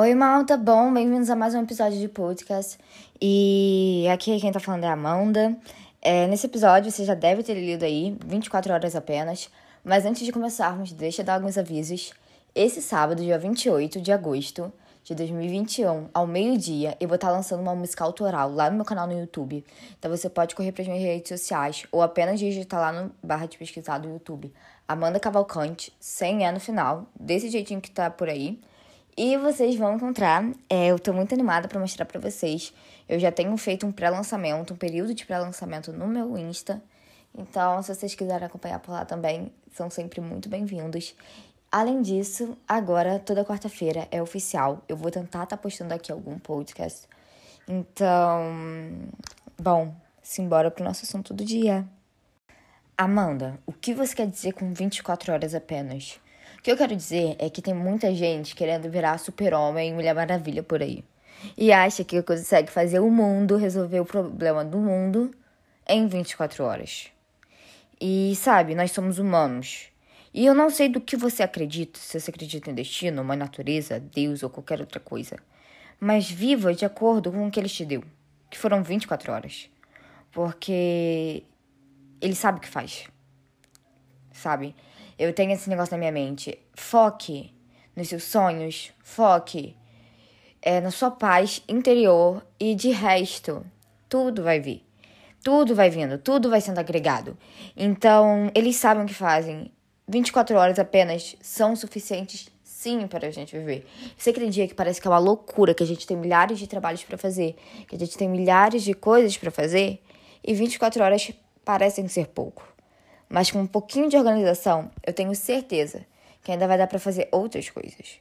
Oi, malta, bom, bem-vindos a mais um episódio de podcast. E aqui quem tá falando é a Amanda. É, nesse episódio você já deve ter lido aí, 24 horas apenas. Mas antes de começarmos, deixa eu dar alguns avisos. Esse sábado, dia 28 de agosto de 2021, ao meio-dia, eu vou estar lançando uma música autoral lá no meu canal no YouTube. Então você pode correr para as minhas redes sociais ou apenas digitar lá no barra de pesquisar do YouTube. Amanda Cavalcante, sem E no final, desse jeitinho que tá por aí. E vocês vão encontrar, é, eu tô muito animada para mostrar para vocês. Eu já tenho feito um pré-lançamento, um período de pré-lançamento no meu Insta. Então, se vocês quiserem acompanhar por lá também, são sempre muito bem-vindos. Além disso, agora, toda quarta-feira é oficial. Eu vou tentar estar tá postando aqui algum podcast. Então, bom, simbora pro nosso assunto do dia. Amanda, o que você quer dizer com 24 horas apenas? Que eu quero dizer é que tem muita gente querendo virar super-homem e Mulher Maravilha por aí. E acha que consegue fazer o mundo resolver o problema do mundo em 24 horas. E sabe, nós somos humanos. E eu não sei do que você acredita, se você acredita em destino, uma natureza, Deus ou qualquer outra coisa. Mas viva de acordo com o que ele te deu, que foram 24 horas. Porque ele sabe o que faz. Sabe? Eu tenho esse negócio na minha mente. Foque nos seus sonhos, foque é, na sua paz interior e de resto, tudo vai vir. Tudo vai vindo, tudo vai sendo agregado. Então, eles sabem o que fazem. 24 horas apenas são suficientes, sim, para a gente viver. Eu sei que tem dia que parece que é uma loucura, que a gente tem milhares de trabalhos para fazer, que a gente tem milhares de coisas para fazer, e 24 horas parecem ser pouco. Mas com um pouquinho de organização, eu tenho certeza que ainda vai dar para fazer outras coisas.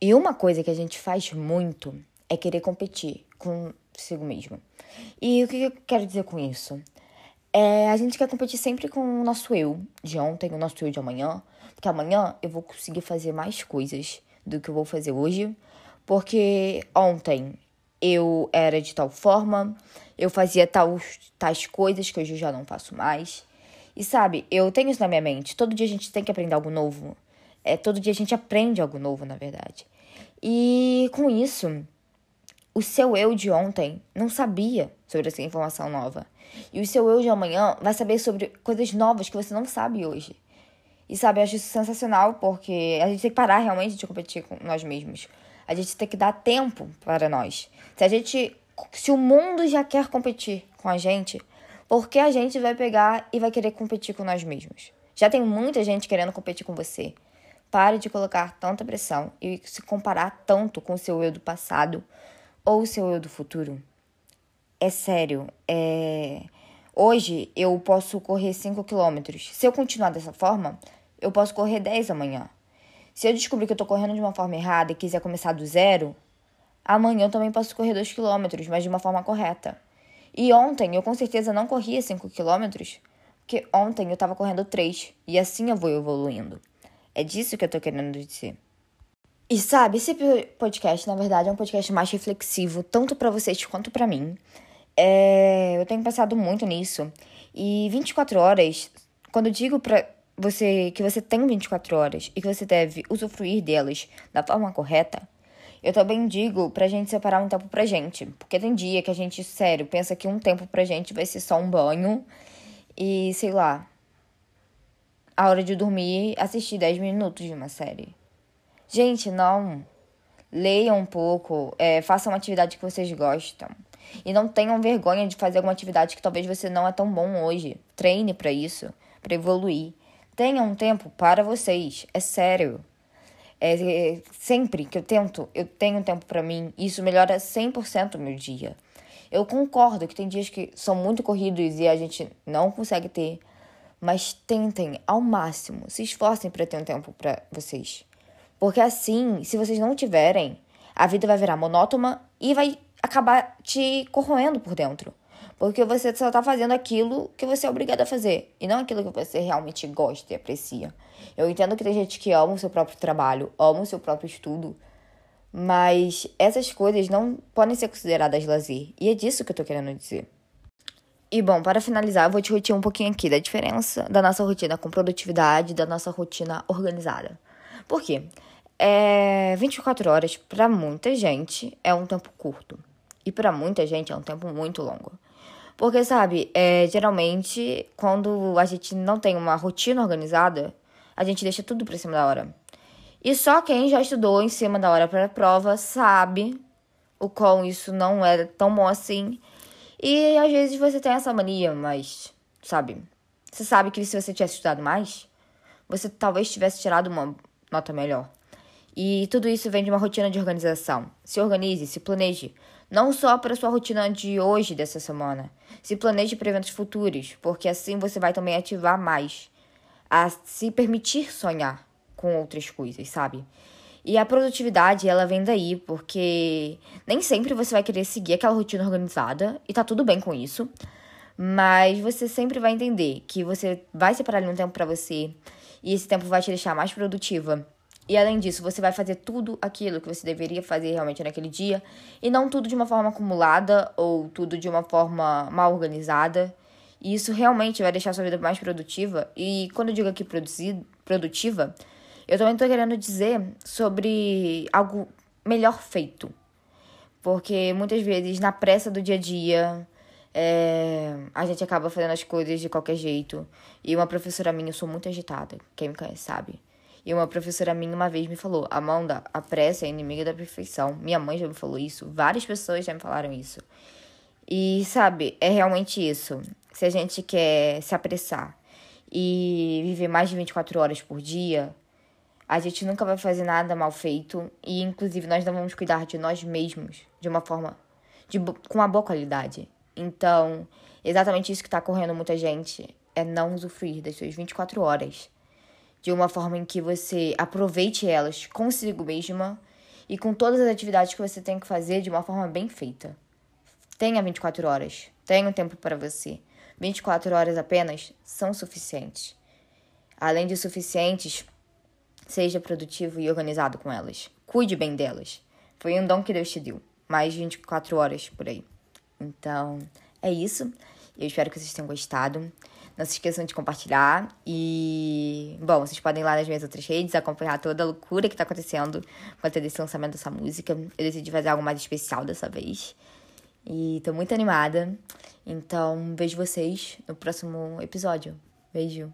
E uma coisa que a gente faz muito é querer competir consigo mesmo. E o que eu quero dizer com isso? É, a gente quer competir sempre com o nosso eu de ontem, o nosso eu de amanhã, porque amanhã eu vou conseguir fazer mais coisas do que eu vou fazer hoje, porque ontem eu era de tal forma, eu fazia tal, tais coisas que hoje eu já não faço mais. E sabe, eu tenho isso na minha mente. Todo dia a gente tem que aprender algo novo. É, todo dia a gente aprende algo novo, na verdade. E com isso, o seu eu de ontem não sabia sobre essa informação nova. E o seu eu de amanhã vai saber sobre coisas novas que você não sabe hoje. E sabe, eu acho isso sensacional porque a gente tem que parar realmente de competir com nós mesmos. A gente tem que dar tempo para nós. Se a gente. Se o mundo já quer competir com a gente, porque a gente vai pegar e vai querer competir com nós mesmos. Já tem muita gente querendo competir com você. Pare de colocar tanta pressão e se comparar tanto com o seu eu do passado ou o seu eu do futuro. É sério, é... Hoje eu posso correr 5 quilômetros. Se eu continuar dessa forma, eu posso correr 10 amanhã. Se eu descobrir que eu tô correndo de uma forma errada e quiser começar do zero, amanhã eu também posso correr 2 quilômetros, mas de uma forma correta. E ontem eu com certeza não corria 5 quilômetros, porque ontem eu tava correndo 3 e assim eu vou evoluindo. É disso que eu tô querendo dizer. E sabe, esse podcast, na verdade, é um podcast mais reflexivo, tanto para vocês quanto para mim. É, eu tenho pensado muito nisso. E 24 horas, quando eu digo pra você que você tem 24 horas e que você deve usufruir delas da forma correta, eu também digo pra gente separar um tempo pra gente. Porque tem dia que a gente, sério, pensa que um tempo pra gente vai ser só um banho e, sei lá, a hora de dormir, assistir 10 minutos de uma série. Gente, não. Leiam um pouco, é, façam uma atividade que vocês gostam. E não tenham vergonha de fazer alguma atividade que talvez você não é tão bom hoje. Treine para isso, para evoluir. Tenham um tempo para vocês, é sério. É, sempre que eu tento, eu tenho tempo para mim, isso melhora 100% o meu dia. Eu concordo que tem dias que são muito corridos e a gente não consegue ter, mas tentem ao máximo, se esforcem para ter um tempo para vocês. Porque assim, se vocês não tiverem, a vida vai virar monótona e vai acabar te corroendo por dentro. Porque você só tá fazendo aquilo que você é obrigado a fazer. E não aquilo que você realmente gosta e aprecia. Eu entendo que tem gente que ama o seu próprio trabalho, ama o seu próprio estudo. Mas essas coisas não podem ser consideradas lazer. E é disso que eu tô querendo dizer. E bom, para finalizar, eu vou te repetir um pouquinho aqui da diferença da nossa rotina com produtividade da nossa rotina organizada. Por quê? é 24 horas para muita gente é um tempo curto. E para muita gente é um tempo muito longo. Porque, sabe, é, geralmente, quando a gente não tem uma rotina organizada, a gente deixa tudo pra cima da hora. E só quem já estudou em cima da hora para a prova sabe o quão isso não é tão bom assim. E às vezes você tem essa mania, mas, sabe, você sabe que se você tivesse estudado mais, você talvez tivesse tirado uma nota melhor. E tudo isso vem de uma rotina de organização. Se organize, se planeje. Não só para sua rotina de hoje, dessa semana. Se planeje para eventos futuros, porque assim você vai também ativar mais a se permitir sonhar com outras coisas, sabe? E a produtividade, ela vem daí, porque nem sempre você vai querer seguir aquela rotina organizada, e tá tudo bem com isso. Mas você sempre vai entender que você vai separar ali um tempo para você, e esse tempo vai te deixar mais produtiva. E além disso, você vai fazer tudo aquilo que você deveria fazer realmente naquele dia, e não tudo de uma forma acumulada ou tudo de uma forma mal organizada. E isso realmente vai deixar sua vida mais produtiva. E quando eu digo aqui produtiva, eu também estou querendo dizer sobre algo melhor feito. Porque muitas vezes, na pressa do dia a dia, é, a gente acaba fazendo as coisas de qualquer jeito. E uma professora minha, eu sou muito agitada, quem me conhece sabe. E uma professora minha uma vez me falou: Amanda, a pressa é inimiga da perfeição. Minha mãe já me falou isso, várias pessoas já me falaram isso. E sabe, é realmente isso. Se a gente quer se apressar e viver mais de 24 horas por dia, a gente nunca vai fazer nada mal feito e, inclusive, nós não vamos cuidar de nós mesmos de uma forma de, com uma boa qualidade. Então, exatamente isso que está correndo muita gente é não usufruir das suas 24 horas de uma forma em que você aproveite elas consigo mesma e com todas as atividades que você tem que fazer de uma forma bem feita. Tenha 24 horas, tenha um tempo para você. 24 horas apenas são suficientes. Além de suficientes, Seja produtivo e organizado com elas. Cuide bem delas. Foi um dom que Deus te deu. Mais de 24 horas por aí. Então, é isso. Eu espero que vocês tenham gostado. Não se esqueçam de compartilhar. E, bom, vocês podem ir lá nas minhas outras redes acompanhar toda a loucura que tá acontecendo com até desse lançamento dessa música. Eu decidi fazer algo mais especial dessa vez. E tô muito animada. Então, vejo vocês no próximo episódio. Beijo.